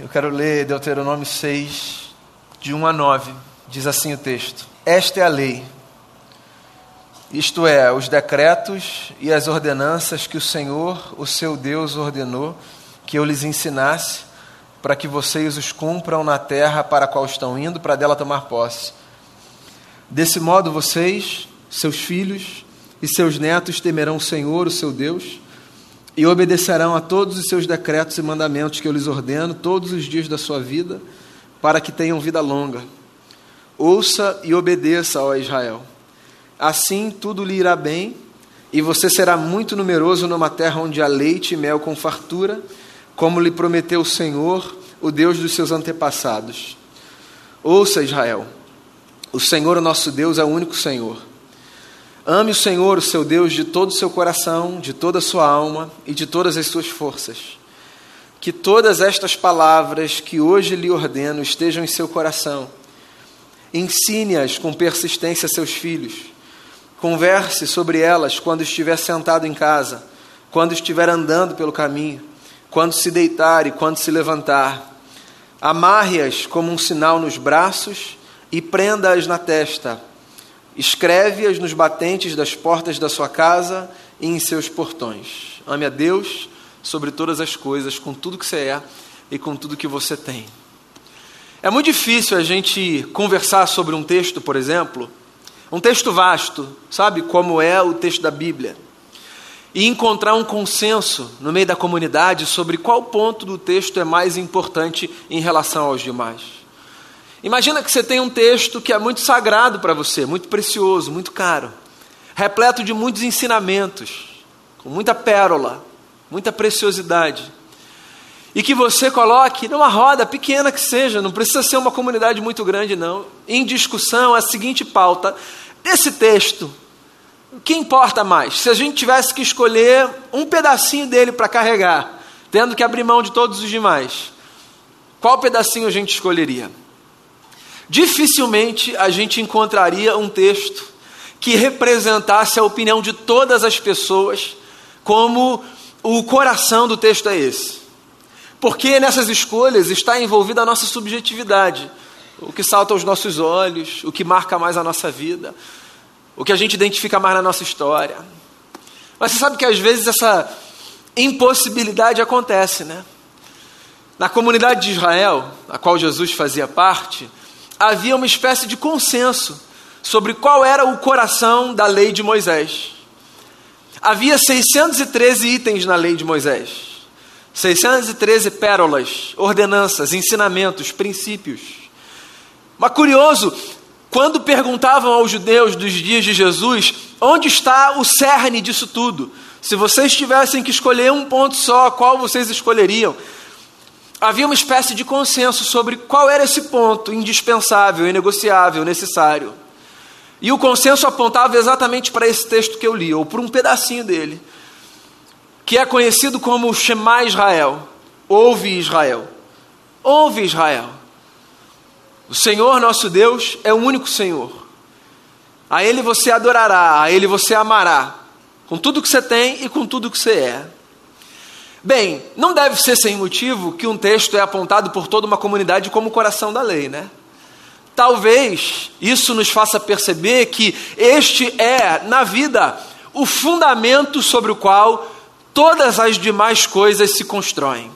Eu quero ler Deuteronômio 6, de 1 a 9. Diz assim o texto: Esta é a lei, isto é, os decretos e as ordenanças que o Senhor, o seu Deus, ordenou que eu lhes ensinasse, para que vocês os cumpram na terra para a qual estão indo, para dela tomar posse. Desse modo, vocês, seus filhos e seus netos temerão o Senhor, o seu Deus e obedecerão a todos os seus decretos e mandamentos que eu lhes ordeno todos os dias da sua vida, para que tenham vida longa. Ouça e obedeça, ó Israel. Assim tudo lhe irá bem, e você será muito numeroso numa terra onde há leite e mel com fartura, como lhe prometeu o Senhor, o Deus dos seus antepassados. Ouça, Israel. O Senhor, o nosso Deus, é o único Senhor. Ame o Senhor, o seu Deus, de todo o seu coração, de toda a sua alma e de todas as suas forças. Que todas estas palavras que hoje lhe ordeno estejam em seu coração. Ensine-as com persistência a seus filhos. Converse sobre elas quando estiver sentado em casa, quando estiver andando pelo caminho, quando se deitar e quando se levantar. Amarre-as como um sinal nos braços e prenda-as na testa Escreve-as nos batentes das portas da sua casa e em seus portões. Ame a Deus sobre todas as coisas, com tudo que você é e com tudo que você tem. É muito difícil a gente conversar sobre um texto, por exemplo, um texto vasto, sabe, como é o texto da Bíblia, e encontrar um consenso no meio da comunidade sobre qual ponto do texto é mais importante em relação aos demais. Imagina que você tem um texto que é muito sagrado para você, muito precioso, muito caro, repleto de muitos ensinamentos, com muita pérola, muita preciosidade. E que você coloque numa roda pequena que seja, não precisa ser uma comunidade muito grande, não, em discussão a seguinte pauta: desse texto, o que importa mais? Se a gente tivesse que escolher um pedacinho dele para carregar, tendo que abrir mão de todos os demais, qual pedacinho a gente escolheria? Dificilmente a gente encontraria um texto que representasse a opinião de todas as pessoas, como o coração do texto é esse. Porque nessas escolhas está envolvida a nossa subjetividade, o que salta aos nossos olhos, o que marca mais a nossa vida, o que a gente identifica mais na nossa história. Mas você sabe que às vezes essa impossibilidade acontece, né? Na comunidade de Israel, a qual Jesus fazia parte, havia uma espécie de consenso sobre qual era o coração da lei de Moisés. Havia 613 itens na lei de Moisés, 613 pérolas, ordenanças, ensinamentos, princípios. Mas curioso, quando perguntavam aos judeus dos dias de Jesus, onde está o cerne disso tudo? Se vocês tivessem que escolher um ponto só, qual vocês escolheriam? Havia uma espécie de consenso sobre qual era esse ponto indispensável, inegociável, necessário. E o consenso apontava exatamente para esse texto que eu li, ou para um pedacinho dele, que é conhecido como Shema Israel. Ouve Israel. Ouve Israel. O Senhor nosso Deus é o único Senhor. A Ele você adorará, a Ele você amará, com tudo que você tem e com tudo que você é. Bem, não deve ser sem motivo que um texto é apontado por toda uma comunidade como o coração da lei, né? Talvez isso nos faça perceber que este é, na vida, o fundamento sobre o qual todas as demais coisas se constroem.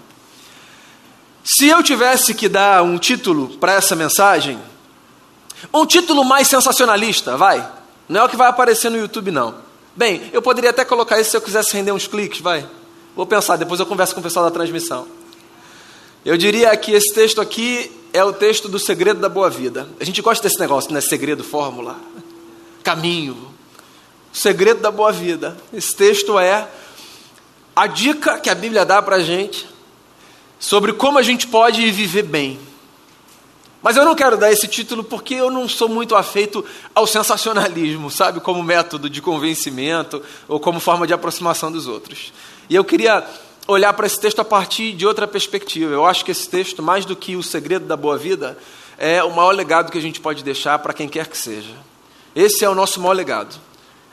Se eu tivesse que dar um título para essa mensagem, um título mais sensacionalista, vai. Não é o que vai aparecer no YouTube, não. Bem, eu poderia até colocar isso se eu quisesse render uns cliques, vai. Vou pensar, depois eu converso com o pessoal da transmissão. Eu diria que esse texto aqui é o texto do segredo da boa vida. A gente gosta desse negócio, né? Segredo, fórmula, caminho. O segredo da boa vida. Esse texto é a dica que a Bíblia dá para a gente sobre como a gente pode viver bem. Mas eu não quero dar esse título porque eu não sou muito afeito ao sensacionalismo, sabe, como método de convencimento ou como forma de aproximação dos outros. E eu queria olhar para esse texto a partir de outra perspectiva. Eu acho que esse texto, mais do que o segredo da boa vida, é o maior legado que a gente pode deixar para quem quer que seja. Esse é o nosso maior legado.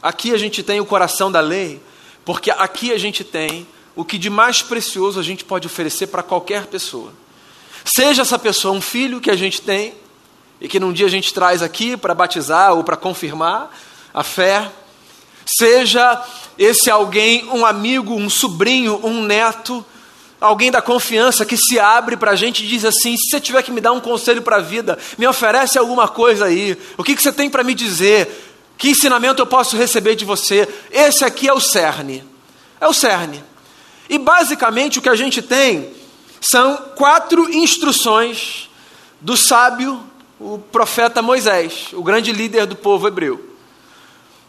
Aqui a gente tem o coração da lei, porque aqui a gente tem o que de mais precioso a gente pode oferecer para qualquer pessoa. Seja essa pessoa um filho que a gente tem e que num dia a gente traz aqui para batizar ou para confirmar a fé, seja esse alguém um amigo, um sobrinho, um neto, alguém da confiança que se abre para a gente e diz assim: se você tiver que me dar um conselho para a vida, me oferece alguma coisa aí, o que, que você tem para me dizer? Que ensinamento eu posso receber de você? Esse aqui é o cerne. É o cerne. E basicamente o que a gente tem são quatro instruções do sábio, o profeta Moisés, o grande líder do povo hebreu.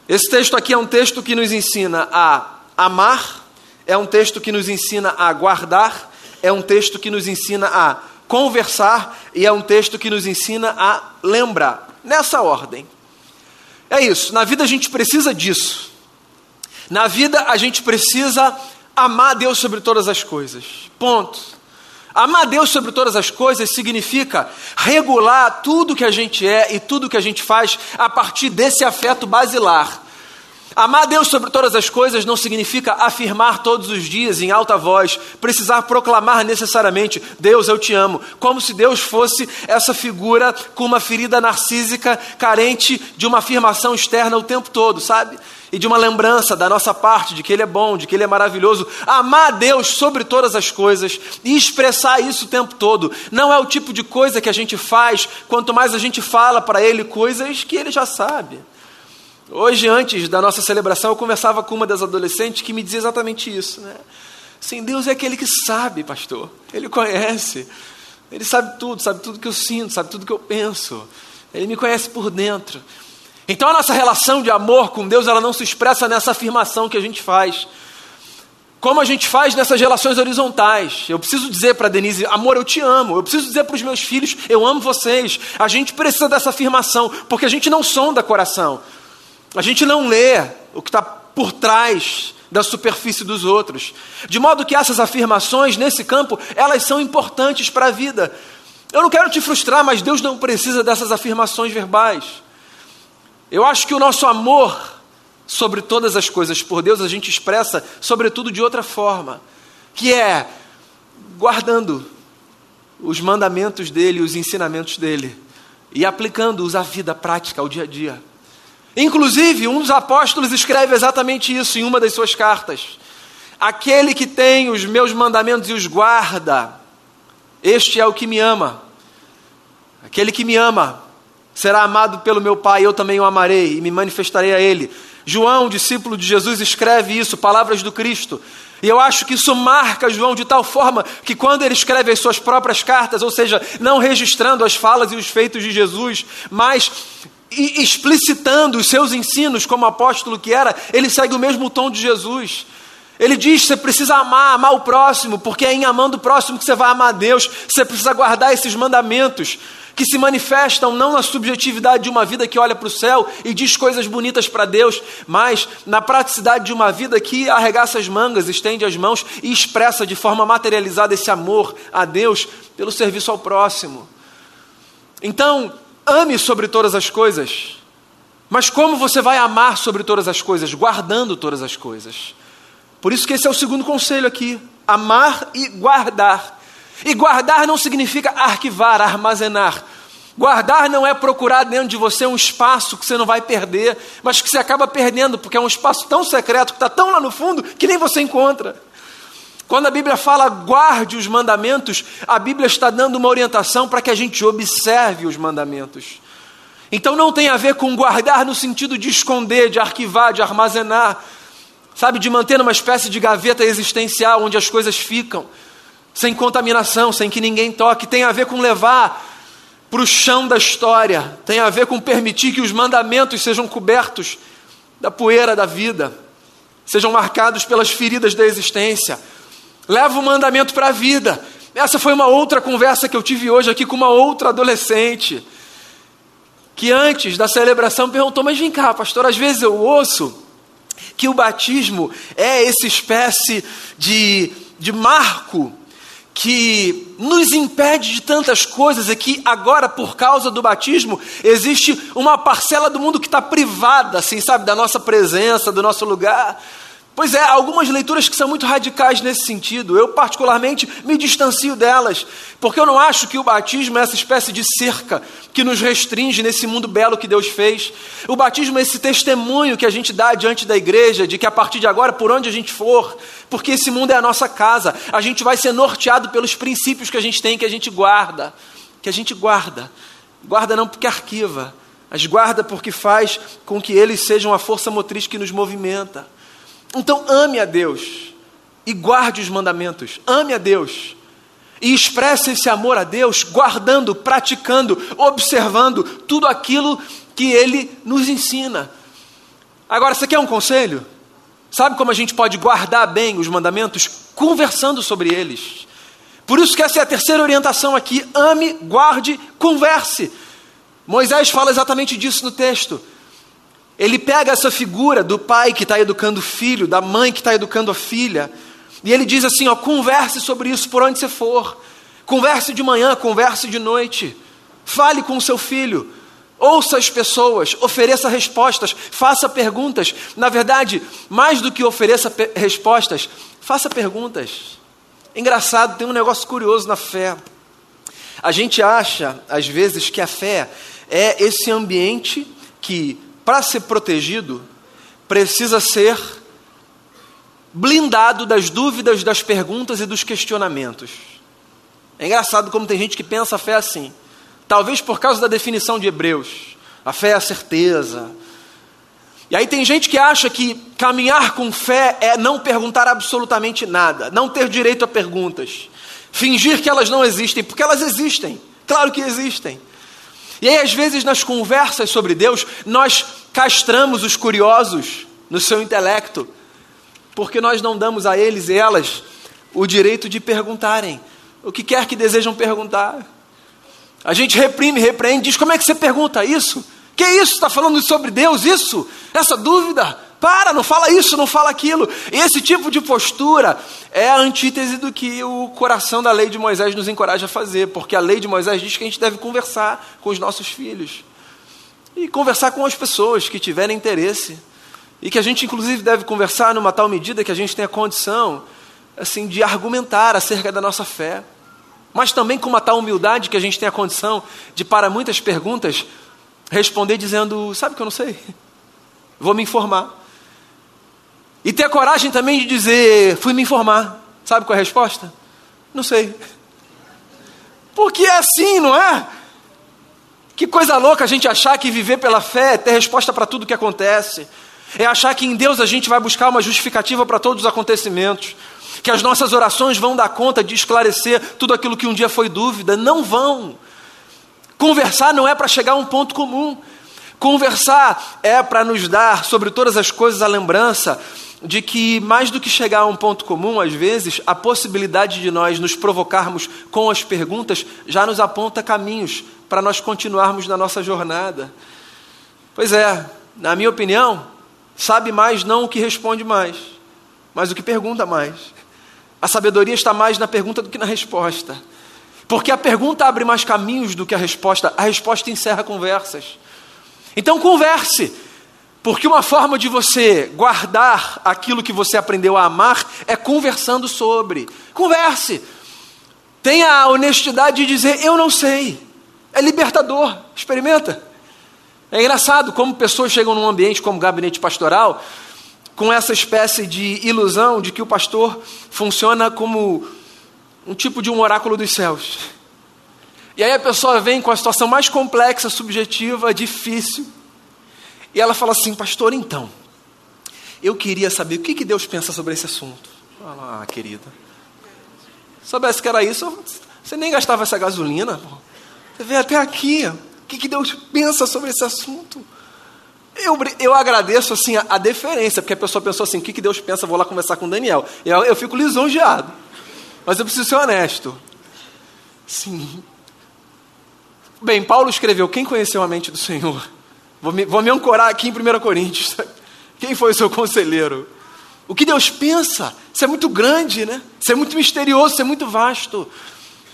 Esse texto aqui é um texto que nos ensina a amar, é um texto que nos ensina a guardar, é um texto que nos ensina a conversar e é um texto que nos ensina a lembrar. Nessa ordem. É isso, na vida a gente precisa disso. Na vida a gente precisa amar Deus sobre todas as coisas. Ponto. Amar Deus sobre todas as coisas significa regular tudo que a gente é e tudo que a gente faz a partir desse afeto basilar. Amar Deus sobre todas as coisas não significa afirmar todos os dias em alta voz, precisar proclamar necessariamente: Deus, eu te amo, como se Deus fosse essa figura com uma ferida narcísica carente de uma afirmação externa o tempo todo, sabe? E de uma lembrança da nossa parte de que Ele é bom, de que Ele é maravilhoso. Amar Deus sobre todas as coisas e expressar isso o tempo todo não é o tipo de coisa que a gente faz quanto mais a gente fala para Ele coisas que Ele já sabe. Hoje, antes da nossa celebração, eu conversava com uma das adolescentes que me dizia exatamente isso. Né? Sim, Deus é aquele que sabe, pastor. Ele conhece. Ele sabe tudo, sabe tudo que eu sinto, sabe tudo que eu penso. Ele me conhece por dentro. Então a nossa relação de amor com Deus, ela não se expressa nessa afirmação que a gente faz. Como a gente faz nessas relações horizontais. Eu preciso dizer para Denise, amor, eu te amo. Eu preciso dizer para os meus filhos, eu amo vocês. A gente precisa dessa afirmação, porque a gente não sonda coração. A gente não lê o que está por trás da superfície dos outros. De modo que essas afirmações nesse campo, elas são importantes para a vida. Eu não quero te frustrar, mas Deus não precisa dessas afirmações verbais. Eu acho que o nosso amor sobre todas as coisas por Deus a gente expressa, sobretudo, de outra forma, que é guardando os mandamentos dele, os ensinamentos dele, e aplicando-os à vida prática, ao dia a dia. Inclusive, um dos apóstolos escreve exatamente isso em uma das suas cartas. Aquele que tem os meus mandamentos e os guarda, este é o que me ama. Aquele que me ama será amado pelo meu Pai, eu também o amarei e me manifestarei a ele. João, discípulo de Jesus, escreve isso, palavras do Cristo. E eu acho que isso marca João de tal forma que quando ele escreve as suas próprias cartas, ou seja, não registrando as falas e os feitos de Jesus, mas e explicitando os seus ensinos como apóstolo que era, ele segue o mesmo tom de Jesus. Ele diz: você precisa amar, amar o próximo, porque é em amando o próximo que você vai amar Deus. Você precisa guardar esses mandamentos que se manifestam não na subjetividade de uma vida que olha para o céu e diz coisas bonitas para Deus, mas na praticidade de uma vida que arregaça as mangas, estende as mãos e expressa de forma materializada esse amor a Deus pelo serviço ao próximo. Então, Ame sobre todas as coisas. Mas como você vai amar sobre todas as coisas? Guardando todas as coisas. Por isso que esse é o segundo conselho aqui: amar e guardar. E guardar não significa arquivar, armazenar. Guardar não é procurar dentro de você um espaço que você não vai perder, mas que você acaba perdendo, porque é um espaço tão secreto, que está tão lá no fundo, que nem você encontra. Quando a Bíblia fala guarde os mandamentos, a Bíblia está dando uma orientação para que a gente observe os mandamentos. Então não tem a ver com guardar no sentido de esconder, de arquivar, de armazenar, sabe, de manter uma espécie de gaveta existencial onde as coisas ficam, sem contaminação, sem que ninguém toque. Tem a ver com levar para o chão da história, tem a ver com permitir que os mandamentos sejam cobertos da poeira da vida, sejam marcados pelas feridas da existência Leva o mandamento para a vida. Essa foi uma outra conversa que eu tive hoje aqui com uma outra adolescente. Que antes da celebração perguntou: Mas vem cá, pastor, às vezes eu ouço que o batismo é essa espécie de, de marco que nos impede de tantas coisas e que agora, por causa do batismo, existe uma parcela do mundo que está privada, assim, sabe, da nossa presença, do nosso lugar. Pois é, algumas leituras que são muito radicais nesse sentido. Eu, particularmente, me distancio delas, porque eu não acho que o batismo é essa espécie de cerca que nos restringe nesse mundo belo que Deus fez. O batismo é esse testemunho que a gente dá diante da igreja, de que a partir de agora, por onde a gente for, porque esse mundo é a nossa casa, a gente vai ser norteado pelos princípios que a gente tem, que a gente guarda. Que a gente guarda. Guarda não porque arquiva, mas guarda porque faz com que eles sejam a força motriz que nos movimenta. Então ame a Deus e guarde os mandamentos. Ame a Deus e expresse esse amor a Deus guardando, praticando, observando tudo aquilo que Ele nos ensina. Agora, você quer um conselho? Sabe como a gente pode guardar bem os mandamentos? Conversando sobre eles. Por isso que essa é a terceira orientação aqui: ame, guarde, converse. Moisés fala exatamente disso no texto. Ele pega essa figura do pai que está educando o filho, da mãe que está educando a filha, e ele diz assim: ó, converse sobre isso por onde você for. Converse de manhã, converse de noite. Fale com o seu filho. Ouça as pessoas, ofereça respostas, faça perguntas. Na verdade, mais do que ofereça respostas, faça perguntas. Engraçado, tem um negócio curioso na fé. A gente acha, às vezes, que a fé é esse ambiente que para ser protegido, precisa ser blindado das dúvidas, das perguntas e dos questionamentos. É engraçado como tem gente que pensa a fé assim. Talvez por causa da definição de Hebreus. A fé é a certeza. E aí tem gente que acha que caminhar com fé é não perguntar absolutamente nada, não ter direito a perguntas, fingir que elas não existem, porque elas existem. Claro que existem. E aí, às vezes, nas conversas sobre Deus, nós castramos os curiosos no seu intelecto, porque nós não damos a eles e elas o direito de perguntarem o que quer que desejam perguntar. A gente reprime, repreende, diz: como é que você pergunta isso? Que isso? Está falando sobre Deus? Isso? Essa dúvida? Para, não fala isso, não fala aquilo. Esse tipo de postura é a antítese do que o coração da lei de Moisés nos encoraja a fazer, porque a lei de Moisés diz que a gente deve conversar com os nossos filhos e conversar com as pessoas que tiverem interesse e que a gente inclusive deve conversar numa tal medida que a gente tenha condição assim de argumentar acerca da nossa fé, mas também com uma tal humildade que a gente tenha condição de para muitas perguntas responder dizendo, sabe que eu não sei, vou me informar. E ter a coragem também de dizer: fui me informar. Sabe qual é a resposta? Não sei. Porque é assim, não é? Que coisa louca a gente achar que viver pela fé é ter resposta para tudo que acontece. É achar que em Deus a gente vai buscar uma justificativa para todos os acontecimentos. Que as nossas orações vão dar conta de esclarecer tudo aquilo que um dia foi dúvida. Não vão. Conversar não é para chegar a um ponto comum. Conversar é para nos dar sobre todas as coisas a lembrança de que, mais do que chegar a um ponto comum, às vezes, a possibilidade de nós nos provocarmos com as perguntas já nos aponta caminhos para nós continuarmos na nossa jornada. Pois é, na minha opinião, sabe mais não o que responde mais, mas o que pergunta mais. A sabedoria está mais na pergunta do que na resposta. Porque a pergunta abre mais caminhos do que a resposta, a resposta encerra conversas. Então converse, porque uma forma de você guardar aquilo que você aprendeu a amar é conversando sobre. Converse. Tenha a honestidade de dizer: Eu não sei. É libertador. Experimenta. É engraçado como pessoas chegam num ambiente como gabinete pastoral com essa espécie de ilusão de que o pastor funciona como um tipo de um oráculo dos céus. E aí a pessoa vem com a situação mais complexa, subjetiva, difícil e ela fala assim, pastor, então, eu queria saber o que, que Deus pensa sobre esse assunto. Ah, querida, soubesse que era isso, você nem gastava essa gasolina. Você veio até aqui. O que, que Deus pensa sobre esse assunto? Eu, eu agradeço assim a, a, deferência, porque a pessoa pensou assim: o que, que Deus pensa? Vou lá conversar com Daniel. Eu, eu fico lisonjeado. Mas eu preciso ser honesto. Sim. Bem, Paulo escreveu: Quem conheceu a mente do Senhor? Vou me, vou me ancorar aqui em 1 Coríntios. Quem foi o seu conselheiro? O que Deus pensa? Isso é muito grande, né? Isso é muito misterioso, isso é muito vasto.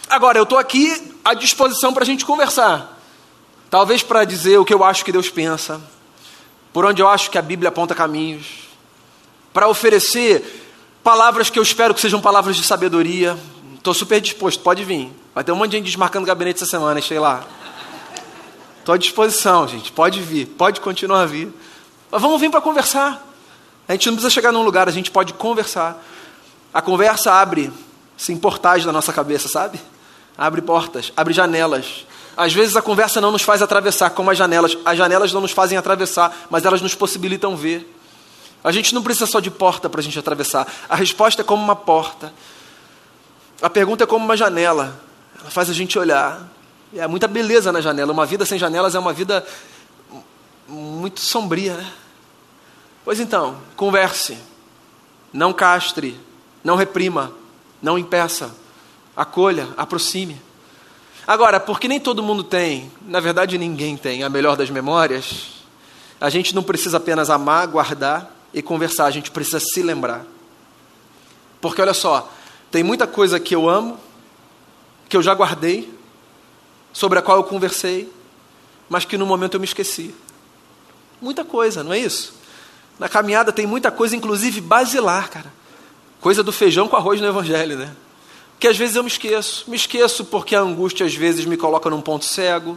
Agora, eu estou aqui à disposição para a gente conversar. Talvez para dizer o que eu acho que Deus pensa, por onde eu acho que a Bíblia aponta caminhos. para oferecer palavras que eu espero que sejam palavras de sabedoria. Estou super disposto, pode vir. Vai ter um monte de gente desmarcando o gabinete essa semana, sei lá. Estou à disposição, gente. Pode vir, pode continuar a vir. Mas vamos vir para conversar. A gente não precisa chegar num lugar, a gente pode conversar. A conversa abre sim portais da nossa cabeça, sabe? Abre portas, abre janelas. Às vezes a conversa não nos faz atravessar, como as janelas. As janelas não nos fazem atravessar, mas elas nos possibilitam ver. A gente não precisa só de porta para a gente atravessar. A resposta é como uma porta. A pergunta é como uma janela. Ela faz a gente olhar. Há muita beleza na janela. Uma vida sem janelas é uma vida muito sombria, né? Pois então, converse, não castre, não reprima, não impeça, acolha, aproxime. Agora, porque nem todo mundo tem, na verdade ninguém tem a melhor das memórias, a gente não precisa apenas amar, guardar e conversar, a gente precisa se lembrar. Porque olha só, tem muita coisa que eu amo, que eu já guardei, sobre a qual eu conversei, mas que no momento eu me esqueci. Muita coisa, não é isso? Na caminhada tem muita coisa, inclusive basilar, cara. Coisa do feijão com arroz no evangelho, né? Que às vezes eu me esqueço. Me esqueço porque a angústia às vezes me coloca num ponto cego.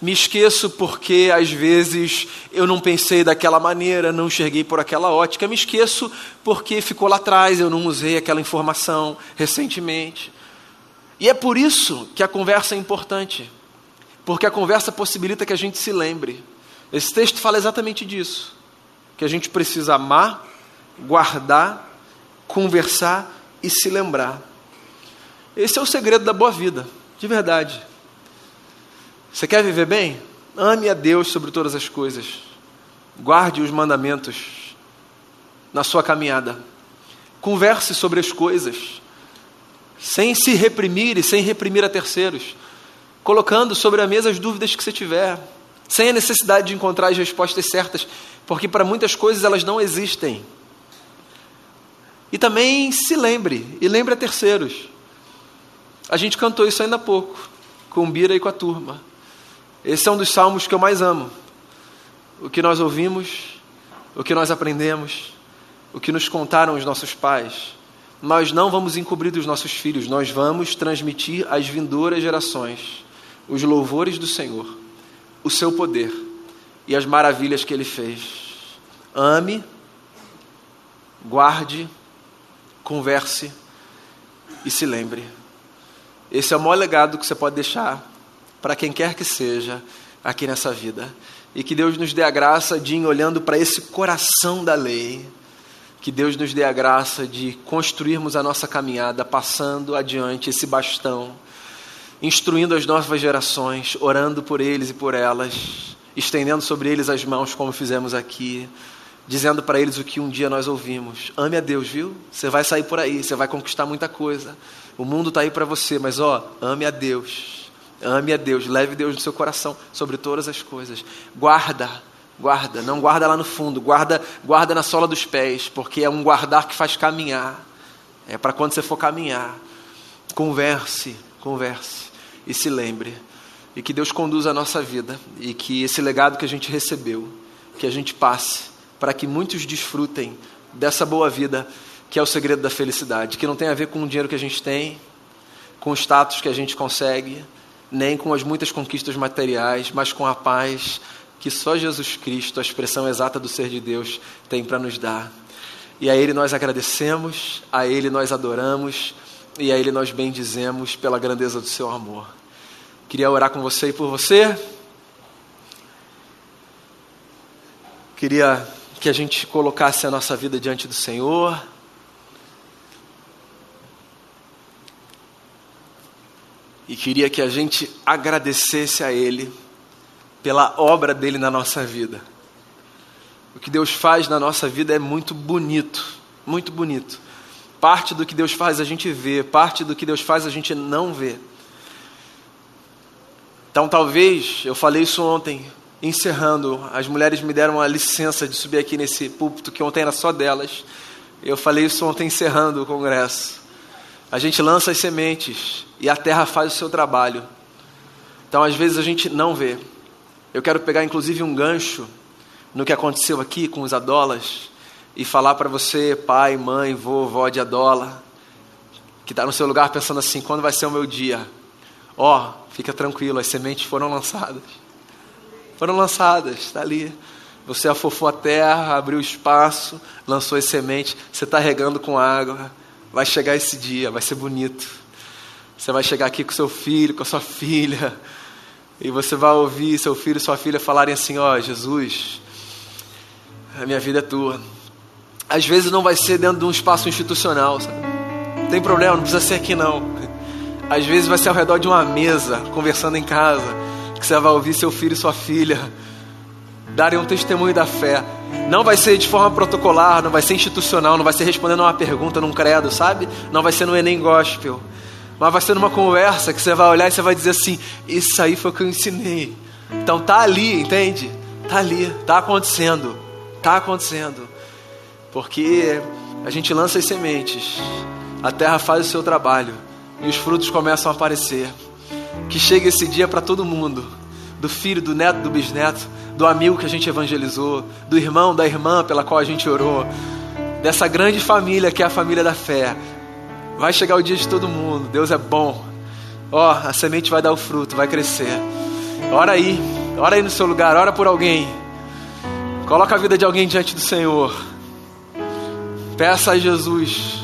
Me esqueço porque às vezes eu não pensei daquela maneira, não enxerguei por aquela ótica. Me esqueço porque ficou lá atrás, eu não usei aquela informação recentemente. E é por isso que a conversa é importante. Porque a conversa possibilita que a gente se lembre. Esse texto fala exatamente disso que a gente precisa amar, guardar, conversar e se lembrar. Esse é o segredo da boa vida, de verdade. Você quer viver bem? Ame a Deus sobre todas as coisas. Guarde os mandamentos na sua caminhada. Converse sobre as coisas, sem se reprimir e sem reprimir a terceiros, colocando sobre a mesa as dúvidas que você tiver, sem a necessidade de encontrar as respostas certas, porque para muitas coisas elas não existem. E também se lembre, e lembre a terceiros. A gente cantou isso ainda há pouco, com Bira e com a turma. Esse é um dos salmos que eu mais amo. O que nós ouvimos, o que nós aprendemos, o que nos contaram os nossos pais. Nós não vamos encobrir dos nossos filhos, nós vamos transmitir às vindouras gerações os louvores do Senhor, o seu poder e as maravilhas que ele fez. Ame, guarde, converse e se lembre. Esse é o maior legado que você pode deixar para quem quer que seja aqui nessa vida. E que Deus nos dê a graça de, ir olhando para esse coração da lei, que Deus nos dê a graça de construirmos a nossa caminhada, passando adiante esse bastão, instruindo as novas gerações, orando por eles e por elas estendendo sobre eles as mãos, como fizemos aqui, dizendo para eles o que um dia nós ouvimos. Ame a Deus, viu? Você vai sair por aí, você vai conquistar muita coisa. O mundo está aí para você, mas ó, ame a Deus. Ame a Deus, leve Deus no seu coração sobre todas as coisas. Guarda, guarda, não guarda lá no fundo, guarda, guarda na sola dos pés, porque é um guardar que faz caminhar. É para quando você for caminhar. Converse, converse e se lembre e que Deus conduza a nossa vida e que esse legado que a gente recebeu, que a gente passe para que muitos desfrutem dessa boa vida que é o segredo da felicidade, que não tem a ver com o dinheiro que a gente tem, com o status que a gente consegue, nem com as muitas conquistas materiais, mas com a paz que só Jesus Cristo, a expressão exata do ser de Deus, tem para nos dar. E a Ele nós agradecemos, a Ele nós adoramos e a Ele nós bendizemos pela grandeza do seu amor. Queria orar com você e por você. Queria que a gente colocasse a nossa vida diante do Senhor. E queria que a gente agradecesse a Ele pela obra dele na nossa vida. O que Deus faz na nossa vida é muito bonito, muito bonito. Parte do que Deus faz a gente vê, parte do que Deus faz a gente não vê. Então, talvez, eu falei isso ontem, encerrando, as mulheres me deram a licença de subir aqui nesse púlpito, que ontem era só delas. Eu falei isso ontem, encerrando o congresso. A gente lança as sementes e a terra faz o seu trabalho. Então, às vezes, a gente não vê. Eu quero pegar, inclusive, um gancho no que aconteceu aqui com os adolas, e falar para você, pai, mãe, vovó de adola, que está no seu lugar pensando assim: quando vai ser o meu dia? Ó, oh, fica tranquilo, as sementes foram lançadas. Foram lançadas, está ali. Você afofou a terra, abriu espaço, lançou as sementes, você está regando com água. Vai chegar esse dia, vai ser bonito. Você vai chegar aqui com seu filho, com a sua filha, e você vai ouvir seu filho e sua filha falarem assim: Ó, oh, Jesus, a minha vida é tua. Às vezes não vai ser dentro de um espaço institucional, sabe? Não tem problema, não precisa ser aqui não. Às vezes vai ser ao redor de uma mesa, conversando em casa, que você vai ouvir seu filho e sua filha darem um testemunho da fé. Não vai ser de forma protocolar, não vai ser institucional, não vai ser respondendo uma pergunta num credo, sabe? Não vai ser no Enem Gospel. Mas vai ser numa conversa que você vai olhar e você vai dizer assim: Isso aí foi o que eu ensinei. Então tá ali, entende? Tá ali, tá acontecendo. Tá acontecendo. Porque a gente lança as sementes, a terra faz o seu trabalho e os frutos começam a aparecer. Que chegue esse dia para todo mundo, do filho, do neto, do bisneto, do amigo que a gente evangelizou, do irmão, da irmã pela qual a gente orou, dessa grande família que é a família da fé. Vai chegar o dia de todo mundo, Deus é bom. Ó, oh, a semente vai dar o fruto, vai crescer. Ora aí, ora aí no seu lugar, ora por alguém. Coloca a vida de alguém diante do Senhor. Peça a Jesus,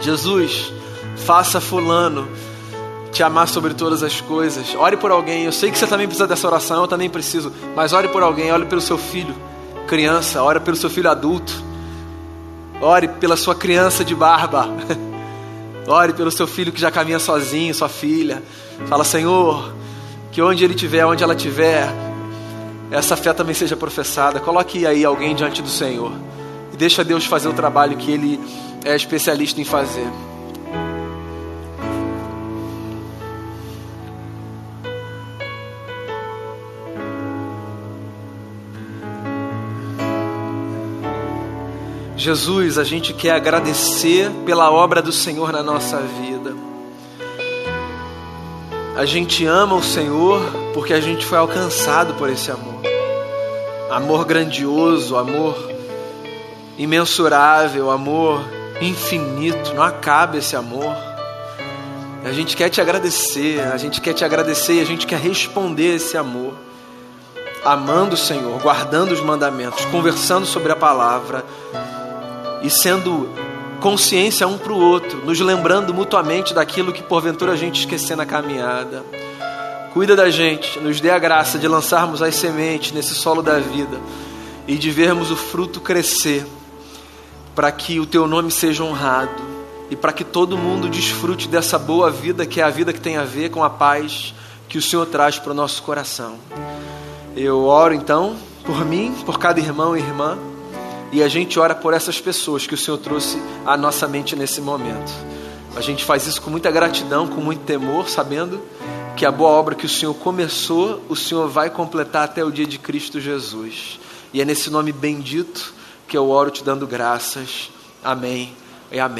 Jesus, faça Fulano te amar sobre todas as coisas. Ore por alguém. Eu sei que você também precisa dessa oração, eu também preciso. Mas ore por alguém, ore pelo seu filho, criança, ore pelo seu filho adulto. Ore pela sua criança de barba. Ore pelo seu filho que já caminha sozinho, sua filha. Fala, Senhor, que onde ele estiver, onde ela estiver, essa fé também seja professada. Coloque aí alguém diante do Senhor. E deixa Deus fazer o trabalho que Ele é especialista em fazer. Jesus, a gente quer agradecer pela obra do Senhor na nossa vida. A gente ama o Senhor porque a gente foi alcançado por esse amor. Amor grandioso, amor imensurável, amor infinito, não acaba esse amor. A gente quer te agradecer, a gente quer te agradecer e a gente quer responder esse amor. Amando o Senhor, guardando os mandamentos, conversando sobre a palavra e sendo consciência um para o outro, nos lembrando mutuamente daquilo que porventura a gente esquecer na caminhada. Cuida da gente, nos dê a graça de lançarmos as sementes nesse solo da vida e de vermos o fruto crescer, para que o teu nome seja honrado e para que todo mundo desfrute dessa boa vida, que é a vida que tem a ver com a paz que o Senhor traz para o nosso coração. Eu oro então por mim, por cada irmão e irmã, e a gente ora por essas pessoas que o Senhor trouxe à nossa mente nesse momento. A gente faz isso com muita gratidão, com muito temor, sabendo que a boa obra que o Senhor começou, o Senhor vai completar até o dia de Cristo Jesus. E é nesse nome bendito que eu oro te dando graças. Amém e amém.